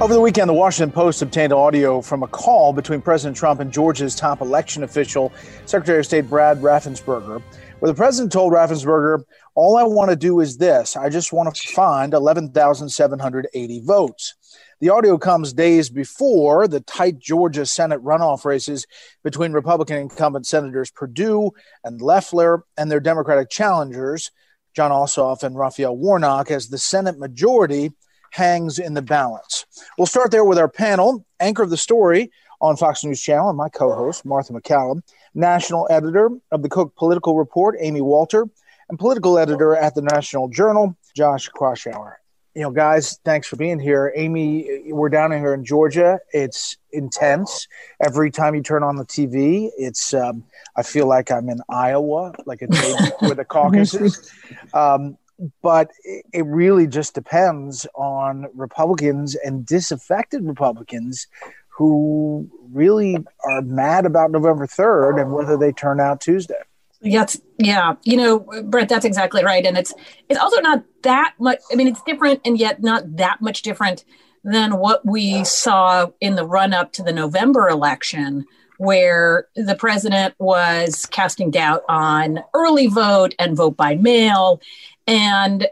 Over the weekend, the Washington Post obtained audio from a call between President Trump and Georgia's top election official, Secretary of State Brad Raffensperger, where the president told Raffensperger, All I want to do is this I just want to find 11,780 votes. The audio comes days before the tight Georgia Senate runoff races between Republican incumbent Senators Perdue and Loeffler and their Democratic challengers, Jon Ossoff and Raphael Warnock, as the Senate majority hangs in the balance. We'll start there with our panel, anchor of the story on Fox News Channel, and my co host, Martha MacCallum, national editor of the Cook Political Report, Amy Walter, and political editor at the National Journal, Josh Kraushaar. You know, guys, thanks for being here. Amy, we're down here in Georgia. It's intense. Every time you turn on the TV, it's um, I feel like I'm in Iowa, like day with the caucuses. Um, but it really just depends on Republicans and disaffected Republicans who really are mad about November 3rd and whether they turn out Tuesday. Yes, yeah. You know, Bret, that's exactly right. And it's it's also not that much I mean, it's different and yet not that much different than what we saw in the run up to the November election where the president was casting doubt on early vote and vote by mail and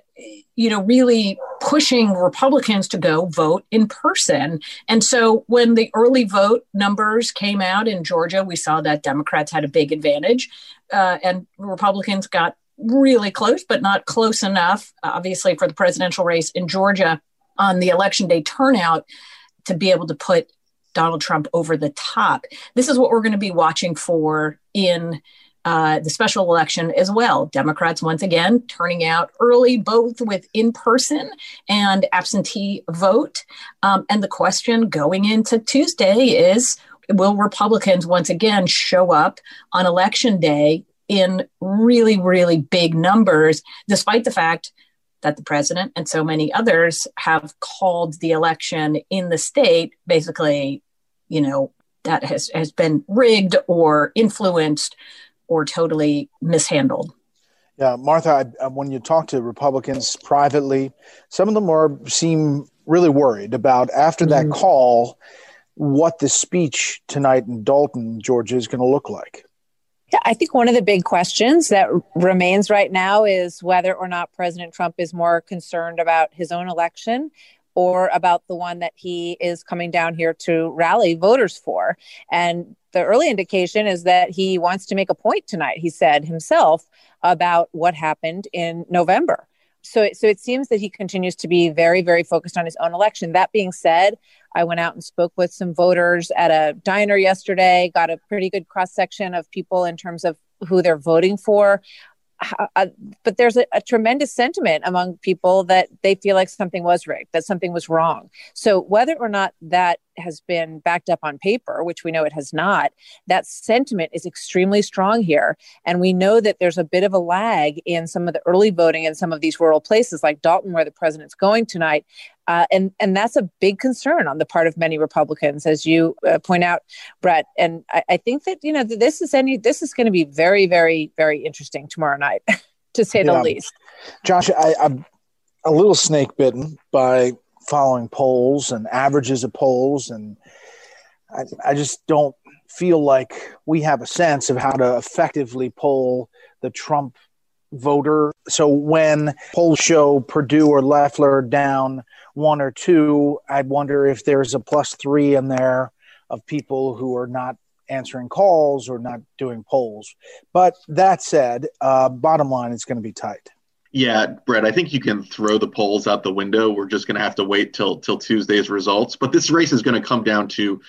you know really pushing republicans to go vote in person. And so when the early vote numbers came out in georgia we saw that democrats had a big advantage uh, and republicans got really close but not close enough obviously for the presidential race in georgia on the election day turnout to be able to put donald trump over the top. This is what we're going to be watching for in uh, the special election as well. Democrats, once again, turning out early, both with in person and absentee vote. Um, and the question going into Tuesday is will Republicans once again show up on election day in really, really big numbers, despite the fact that the president and so many others have called the election in the state basically, you know, that has, has been rigged or influenced or totally mishandled. Yeah, Martha, I, when you talk to Republicans privately, some of them are seem really worried about after that mm-hmm. call what the speech tonight in Dalton, Georgia, is going to look like. Yeah, I think one of the big questions that remains right now is whether or not President Trump is more concerned about his own election or about the one that he is coming down here to rally voters for. And the early indication is that he wants to make a point tonight, he said himself, about what happened in November. So, so it seems that he continues to be very, very focused on his own election. That being said, I went out and spoke with some voters at a diner yesterday, got a pretty good cross section of people in terms of who they're voting for. Uh, but there's a, a, tremendous sentiment among people that they feel like something was rigged, that something was wrong. So whether or not that has been backed up on paper, which we know it has not, that sentiment is extremely strong here. And we know that there's a bit of a lag in some of the early voting in some of these rural places like Dalton, where the president's going tonight. Uh, and and that's a big concern on the part of many Republicans, as you uh, point out, Bret. And I, I, think that you know this is any this is going to be very very very interesting tomorrow night, to say yeah. the least. Josh, I, I'm a little snake bitten by following polls and averages of polls, and I, I just don't feel like we have a sense of how to effectively poll the Trump voter. So when polls show Perdue or Loeffler down one or two, I wonder if there's a plus three in there of people who are not answering calls or not doing polls. But that said, uh, bottom line, it's going to be tight. Yeah, Bret, I think you can throw the polls out the window. We're just going to have to wait till till Tuesday's results. But this race is going to come down to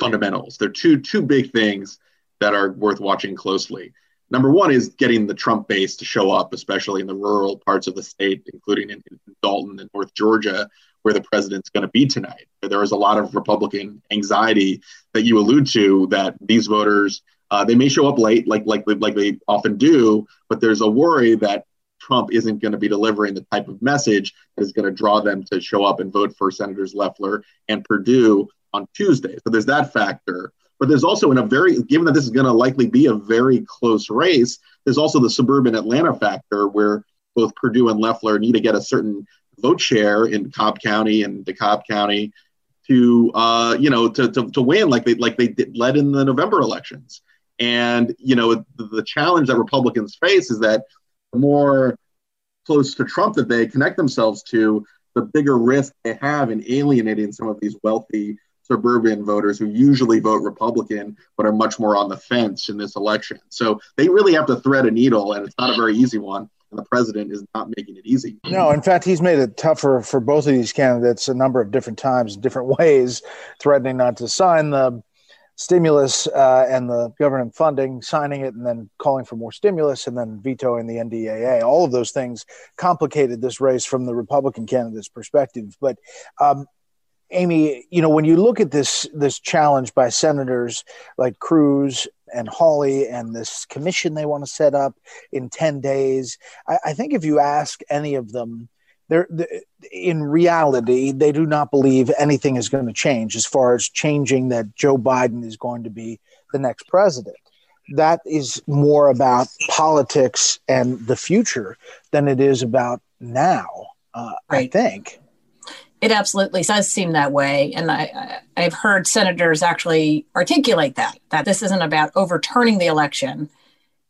fundamentals. There are two two big things that are worth watching closely. Number one is getting the Trump base to show up, especially in the rural parts of the state, including in, in Dalton and North Georgia, where the president's going to be tonight. There is a lot of Republican anxiety that you allude to that these voters Uh, they may show up late, like like like they often do, but there's a worry that Trump isn't going to be delivering the type of message that is going to draw them to show up and vote for Senators Loeffler and Perdue on Tuesday. So there's that factor. But there's also in a very, given that this is going to likely be a very close race, there's also the suburban Atlanta factor where both Perdue and Loeffler need to get a certain vote share in Cobb County and DeKalb County to, uh, you know, to, to, to win like they like they did, led in the November elections. And you know, the, the challenge that Republicans face is that the more close to Trump that they connect themselves to, the bigger risk they have in alienating some of these wealthy suburban voters who usually vote Republican but are much more on the fence in this election. So they really have to thread a needle, and it's not a very easy one. And the president is not making it easy. No, in fact, he's made it tougher for both of these candidates a number of different times, different ways, threatening not to sign the stimulus uh, and the government funding, signing it, and then calling for more stimulus, and then vetoing the NDAA. All of those things complicated this race from the Republican candidate's perspective. But um, Amy, you know, when you look at this this challenge by senators like Cruz and Hawley and this commission they want to set up in ten days, I, I think if you ask any of them, they're, in reality they do not believe anything is going to change as far as changing that Joe Biden is going to be the next president. That is more about politics and the future than it is about now. Uh, right. I think. It absolutely does seem that way. And I, I've heard senators actually articulate that, that this isn't about overturning the election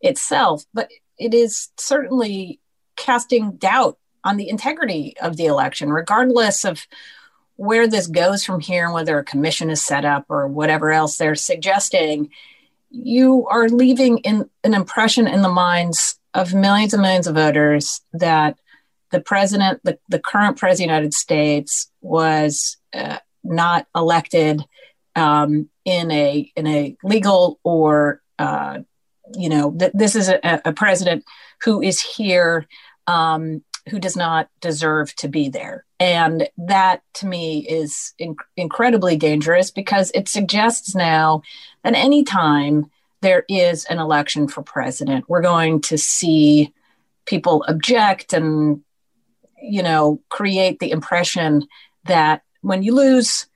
itself, but it is certainly casting doubt on the integrity of the election, regardless of where this goes from here and whether a commission is set up or whatever else they're suggesting. You are leaving in, an impression in the minds of millions and millions of voters that the president, the, the current president of the United States, was uh, not elected um, in a in a legal or uh, you know that this is a, a, president who is here um, who does not deserve to be there, and that to me is in- incredibly dangerous because it suggests now that anytime there is an election for president, we're going to see people object and you know, create the impression that when you lose,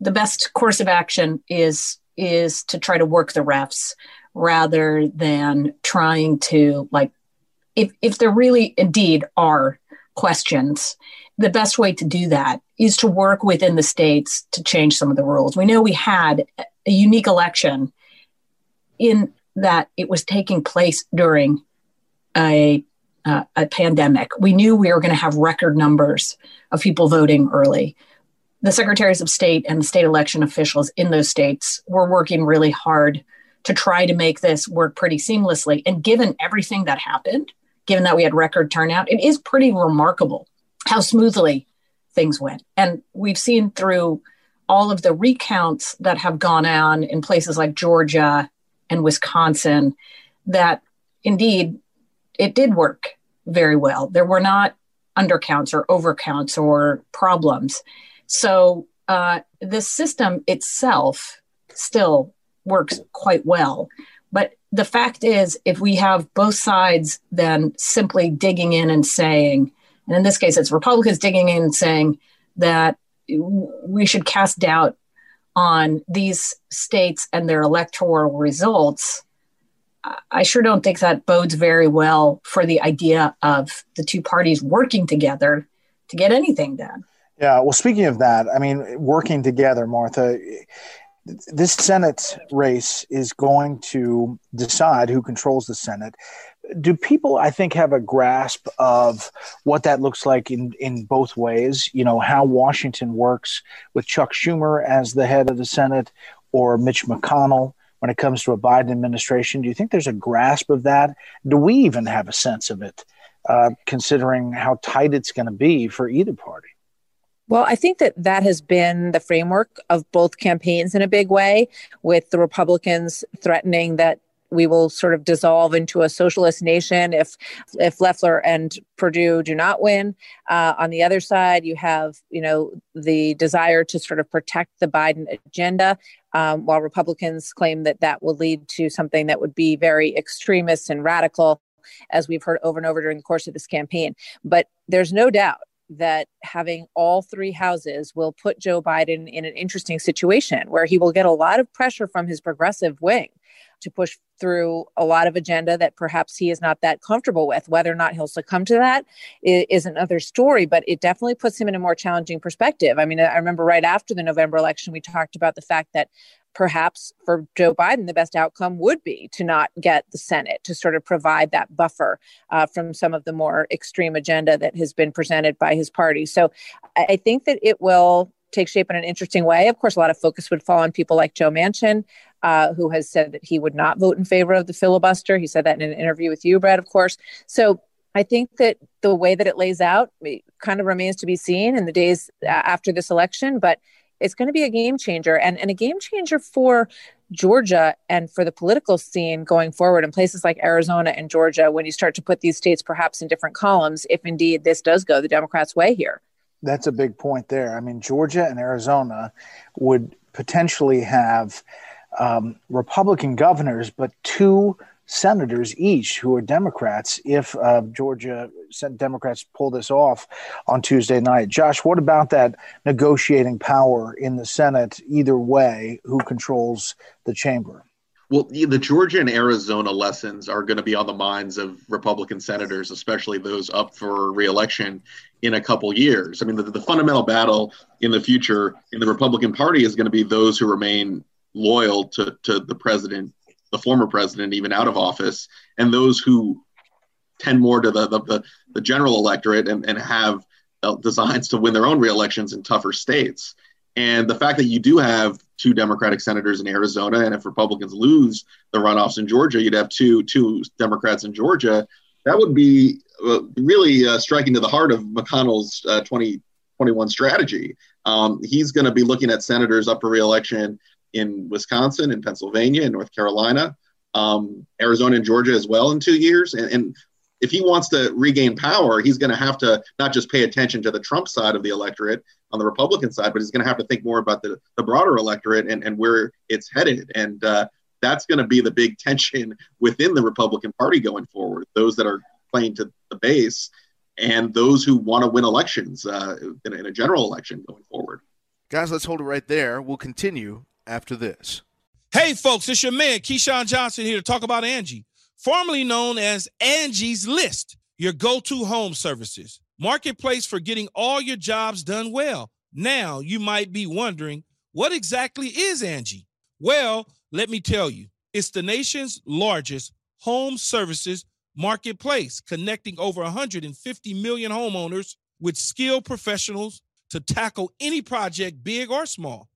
the best course of action is is to try to work the refs rather than trying to like if if there really indeed are questions the best way to do that is to work within the states to change some of the rules. We know we had a unique election in that it was taking place during a uh, a pandemic. We knew we were going to have record numbers of people voting early. The secretaries of state and the state election officials in those states were working really hard to try to make this work pretty seamlessly. And given everything that happened, given that we had record turnout, it is pretty remarkable how smoothly things went. And we've seen through all of the recounts that have gone on in places like Georgia and Wisconsin that indeed it did work very well. There were not undercounts or overcounts or problems. So uh, the system itself still works quite well. But the fact is, if we have both sides then simply digging in and saying, and in this case, it's Republicans digging in and saying that we should cast doubt on these states and their electoral results, I sure don't think that bodes very well for the idea of the two parties working together to get anything done. Yeah. Well, speaking of that, I mean, working together, Martha, this Senate race is going to decide who controls the Senate. Do people, I think, have a grasp of what that looks like in, in both ways? You know, how Washington works with Chuck Schumer as the head of the Senate or Mitch McConnell when it comes to a Biden administration? Do you think there's a grasp of that? Do we even have a sense of it, uh, considering how tight it's going to be for either party? Well, I think that that has been the framework of both campaigns in a big way, with the Republicans threatening that we will sort of dissolve into a socialist nation if if Loeffler and Perdue do not win. Uh, on the other side, you have you know the desire to sort of protect the Biden agenda. Um, while Republicans claim that that will lead to something that would be very extremist and radical, as we've heard over and over during the course of this campaign. But there's no doubt that having all three houses will put Joe Biden in an interesting situation where he will get a lot of pressure from his progressive wing to push through a lot of agenda that perhaps he is not that comfortable with. Whether or not he'll succumb to that is another story, but it definitely puts him in a more challenging perspective. I mean, I remember right after the November election, we talked about the fact that perhaps for Joe Biden, the best outcome would be to not get the Senate to sort of provide that buffer uh, from some of the more extreme agenda that has been presented by his party. So I think that it will take shape in an interesting way. Of course, a lot of focus would fall on people like Joe Manchin, uh, who has said that he would not vote in favor of the filibuster. He said that in an interview with you, Brad, of course. So I think that the way that it lays out kind of remains to be seen in the days after this election, but it's going to be a game changer and, and a game changer for Georgia and for the political scene going forward in places like Arizona and Georgia when you start to put these states perhaps in different columns, if indeed this does go the Democrats' way here. That's a big point there. I mean, Georgia and Arizona would potentially have um, Republican governors, but two senators each who are Democrats if uh, Georgia Democrats pull this off on Tuesday night. Josh, what about that negotiating power in the Senate either way? Who controls the chamber? Well, the Georgia and Arizona lessons are going to be on the minds of Republican senators, especially those up for reelection in a couple years. I mean, the, the fundamental battle in the future in the Republican Party is going to be those who remain loyal to, to the president, the former president, even out of office, and those who tend more to the, the, the general electorate and, and have uh, designs to win their own reelections in tougher states. And the fact that you do have two Democratic senators in Arizona, and if Republicans lose the runoffs in Georgia, you'd have two two Democrats in Georgia. That would be uh, really uh, striking to the heart of McConnell's uh, 2021 strategy. Um, he's going to be looking at senators up for reelection in Wisconsin, in Pennsylvania, in North Carolina, um, Arizona, and Georgia as well in two years. And, and if he wants to regain power, he's going to have to not just pay attention to the Trump side of the electorate, on the Republican side, but he's going to have to think more about the, the broader electorate and, and where it's headed. And uh, that's going to be the big tension within the Republican Party going forward. Those that are playing to the base and those who want to win elections uh, in, in a general election going forward. Guys, let's hold it right there. We'll continue after this. Hey, folks, it's your man, Keyshawn Johnson, here to talk about Angie, formerly known as Angie's List, your go to home services. Marketplace for getting all your jobs done well. Now you might be wondering, what exactly is Angie? Well, let me tell you, it's the nation's largest home services marketplace, connecting over 150 million homeowners with skilled professionals to tackle any project, big or small.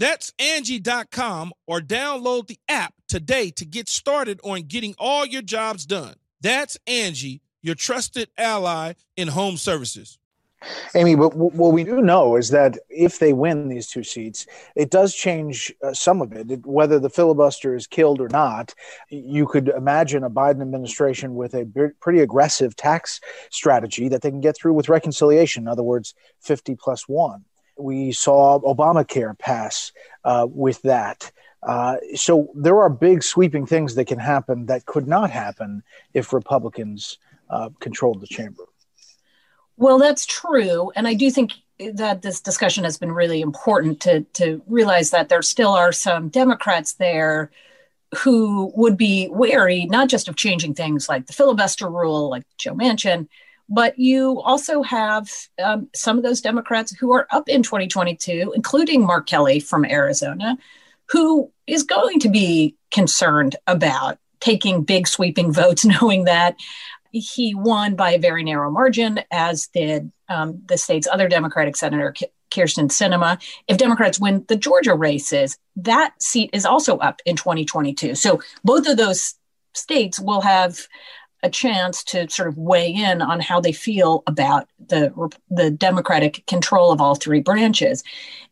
That's Angie.com or download the app today to get started on getting all your jobs done. That's Angie, your trusted ally in home services. Amy, but what we do know is that if they win these two seats, it does change uh, some of it. Whether the filibuster is killed or not, you could imagine a Biden administration with a pretty aggressive tax strategy that they can get through with reconciliation. In other words, 50 plus one. We saw Obamacare pass uh, with that. Uh, so there are big sweeping things that can happen that could not happen if Republicans uh, controlled the chamber. Well, that's true. And I do think that this discussion has been really important to, to realize that there still are some Democrats there who would be wary not just of changing things like the filibuster rule, like Joe Manchin, But you also have um, some of those Democrats who are up in 2022, including Mark Kelly from Arizona, who is going to be concerned about taking big sweeping votes, knowing that he won by a very narrow margin, as did um, the state's other Democratic Senator, Kyrsten Sinema. If Democrats win the Georgia races, that seat is also up in 2022. So both of those states will have a chance to sort of weigh in on how they feel about the the Democratic control of all three branches,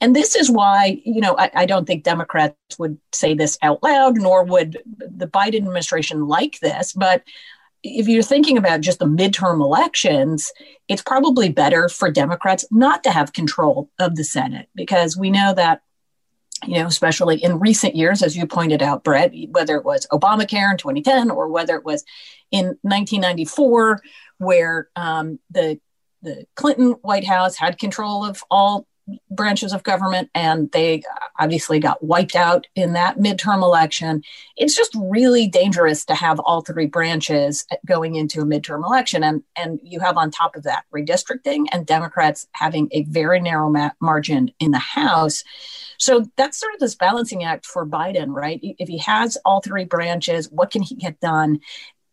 and this is why you know I, I, don't think Democrats would say this out loud, nor would the Biden administration like this. But if you're thinking about just the midterm elections, it's probably better for Democrats not to have control of the Senate because we know that you know, especially in recent years, as you pointed out, Bret, whether it was Obamacare in 2010 or whether it was in 1994, where um, the the Clinton White House had control of all branches of government and they obviously got wiped out in that midterm election. It's just really dangerous to have all three branches going into a midterm election. And, and you have on top of that redistricting and Democrats having a very narrow ma- margin in the House. So that's sort of this balancing act for Biden, right? If he has all three branches, what can he get done?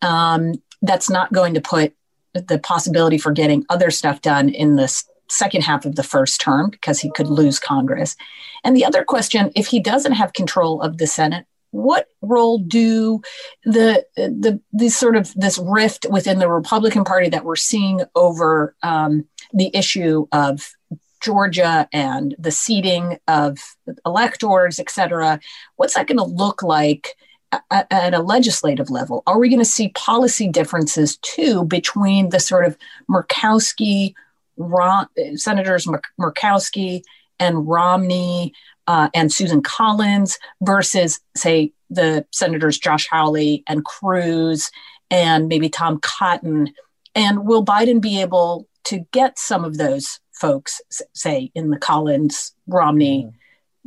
Um, that's not going to put the possibility for getting other stuff done in this second half of the first term because he could lose Congress. And the other question if he doesn't have control of the Senate, what role do the the sort of this rift within the Republican Party that we're seeing over um, the issue of Georgia and the seating of electors, et cetera, what's that going to look like at a legislative level? Are we going to see policy differences too between the sort of Murkowski, Rom, Senators Murkowski and Romney uh, and Susan Collins versus, say, the Senators Josh Hawley and Cruz and maybe Tom Cotton? And will Biden be able to get some of those folks, say in the Collins Romney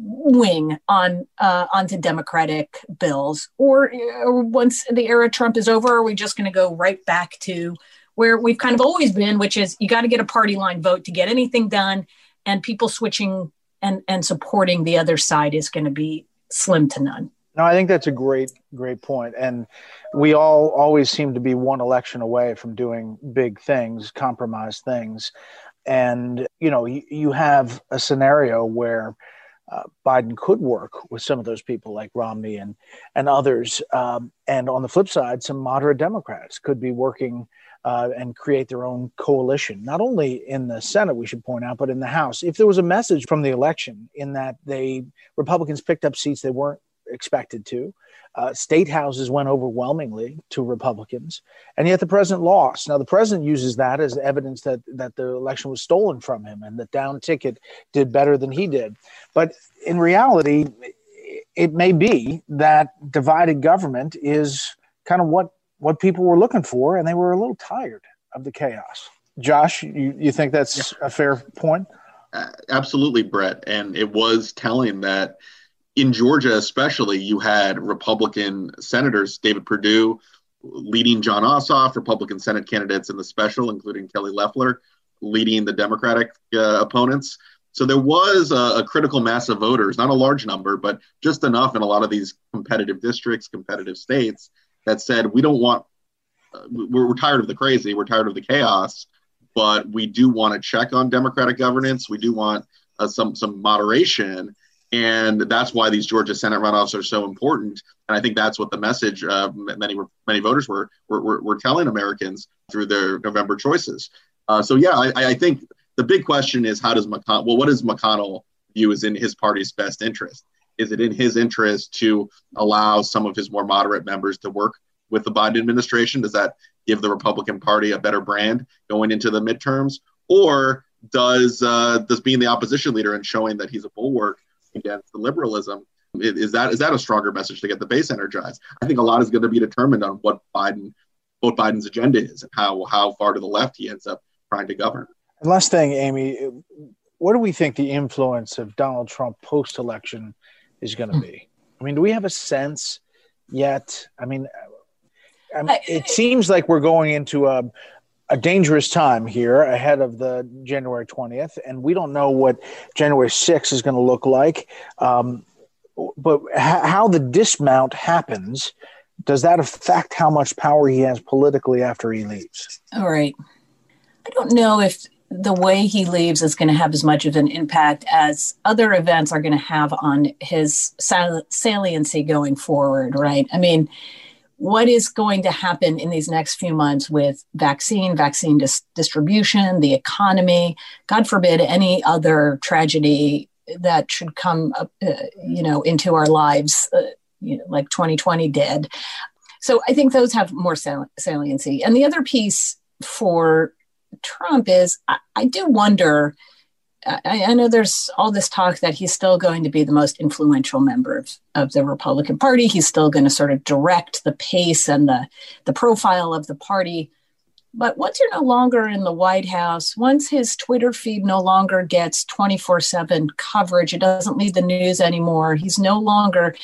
mm-hmm. wing, on uh, onto Democratic bills, or, or once the era Trump is over, are we just going to go right back to where we've kind of always been, which is you got to get a party line vote to get anything done, and people switching and and supporting the other side is going to be slim to none. No, I think that's a great, great point. And we all always seem to be one election away from doing big things, compromise things and you know you, you have a scenario where uh, Biden could work with some of those people like Romney and and others, um, and on the flip side, some moderate Democrats could be working uh, and create their own coalition, not only in the Senate, we should point out, but in the House. If there was a message from the election in that they Republicans picked up seats they weren't expected to, uh, state houses went overwhelmingly to Republicans, and yet the president lost. Now, the president uses that as evidence that, that the election was stolen from him and that down ticket did better than he did. But in reality, it may be that divided government is kind of what, what people were looking for, and they were a little tired of the chaos. Josh, you, you think that's yeah. a fair point? Uh, absolutely, Bret. And it was telling that in Georgia, especially, you had Republican senators, David Perdue leading Jon Ossoff, Republican Senate candidates in the special, including Kelly Loeffler, leading the Democratic uh, opponents. So there was a, a, critical mass of voters, not a large number, but just enough in a lot of these competitive districts, competitive states that said, we don't want, uh, we're, we're tired of the crazy, we're tired of the chaos, but we do want to check on Democratic governance. We do want uh, some some moderation and that's why these Georgia Senate runoffs are so important. And I think that's what the message uh, many many voters were, were, were telling Americans through their November choices. Uh, so yeah, I, I, think the big question is how does McConnell? Well, what does McConnell view as in his party's best interest? Is it in his interest to allow some of his more moderate members to work with the Biden administration? Does that give the Republican Party a better brand going into the midterms, or does uh, does being the opposition leader and showing that he's a bulwark against the liberalism. Is that is that a stronger message to get the base energized? I think a lot is going to be determined on what Biden, what Biden's agenda is, and how how far to the left he ends up trying to govern. And last thing, Amy, what do we think the influence of Donald Trump post election is going to be? I mean, do we have a sense yet? I mean, I mean, it seems like we're going into a a dangerous time here ahead of the January 20th, and we don't know what January 6th is going to look like. Um, but how the dismount happens, does that affect how much power he has politically after he leaves? All right. I don't know if the way he leaves is going to have as much of an impact as other events are going to have on his sal- saliency going forward, right? I mean, what is going to happen in these next few months with vaccine, vaccine dis- distribution, the economy, God forbid any other tragedy that should come, uh, you know, into our lives, uh, you know, like 2020 did. So I think those have more sal- saliency. And the other piece for Trump is I, I do wonder. I, I, know there's all this talk that he's still going to be the most influential member of, of the Republican Party. He's still going to sort of direct the pace and the, the profile of the party. But once you're no longer in the White House, once his Twitter feed no longer gets 24 7 coverage, it doesn't lead the news anymore. He's no longer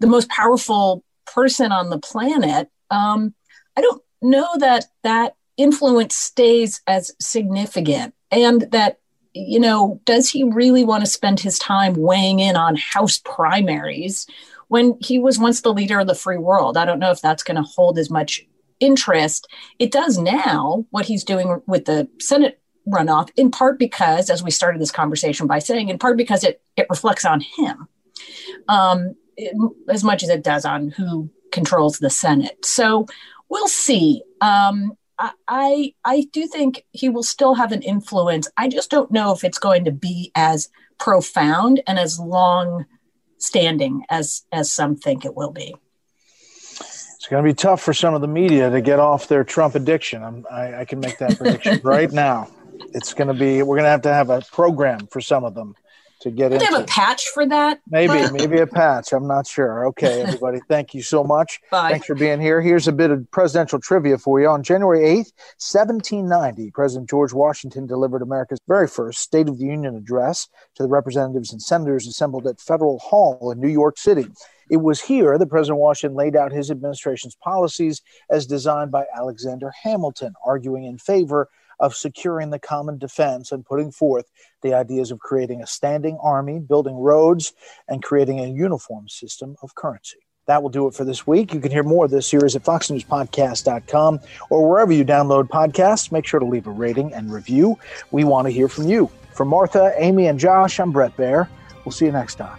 the most powerful person on the planet. Um, I don't know that that influence stays as significant. And that you know does he really want to spend his time weighing in on house primaries when he was once the leader of the free world? I don't know if that's going to hold as much interest. It does now what he's doing with the senate runoff in part because as we started this conversation by saying in part because it it reflects on him um, it, as much as it does on who controls the senate. So we'll see. Um, I I do think he will still have an influence. I just don't know if it's going to be as profound and as long standing as as some think it will be. It's going to be tough for some of the media to get off their Trump addiction. I'm, I, I can make that prediction right now. It's going to be. We're going to have to have a program for some of them to get in. have a patch for that? Maybe, maybe a patch. I'm not sure. Okay, everybody, thank you so much. Bye. Thanks for being here. Here's a bit of presidential trivia for you. On January 8th, 1790, President George Washington delivered America's very first State of the Union address to the representatives and senators assembled at Federal Hall in New York City. It was here that President Washington laid out his administration's policies as designed by Alexander Hamilton, arguing in favor of securing the common defense and putting forth the ideas of creating a standing army, building roads, and creating a uniform system of currency. That will do it for this week. You can hear more of this series at foxnewspodcast.com or wherever you download podcasts. Make sure to leave a rating and review. We want to hear from you. For Martha, Amy, and Josh, I'm Bret Baier. We'll see you next time.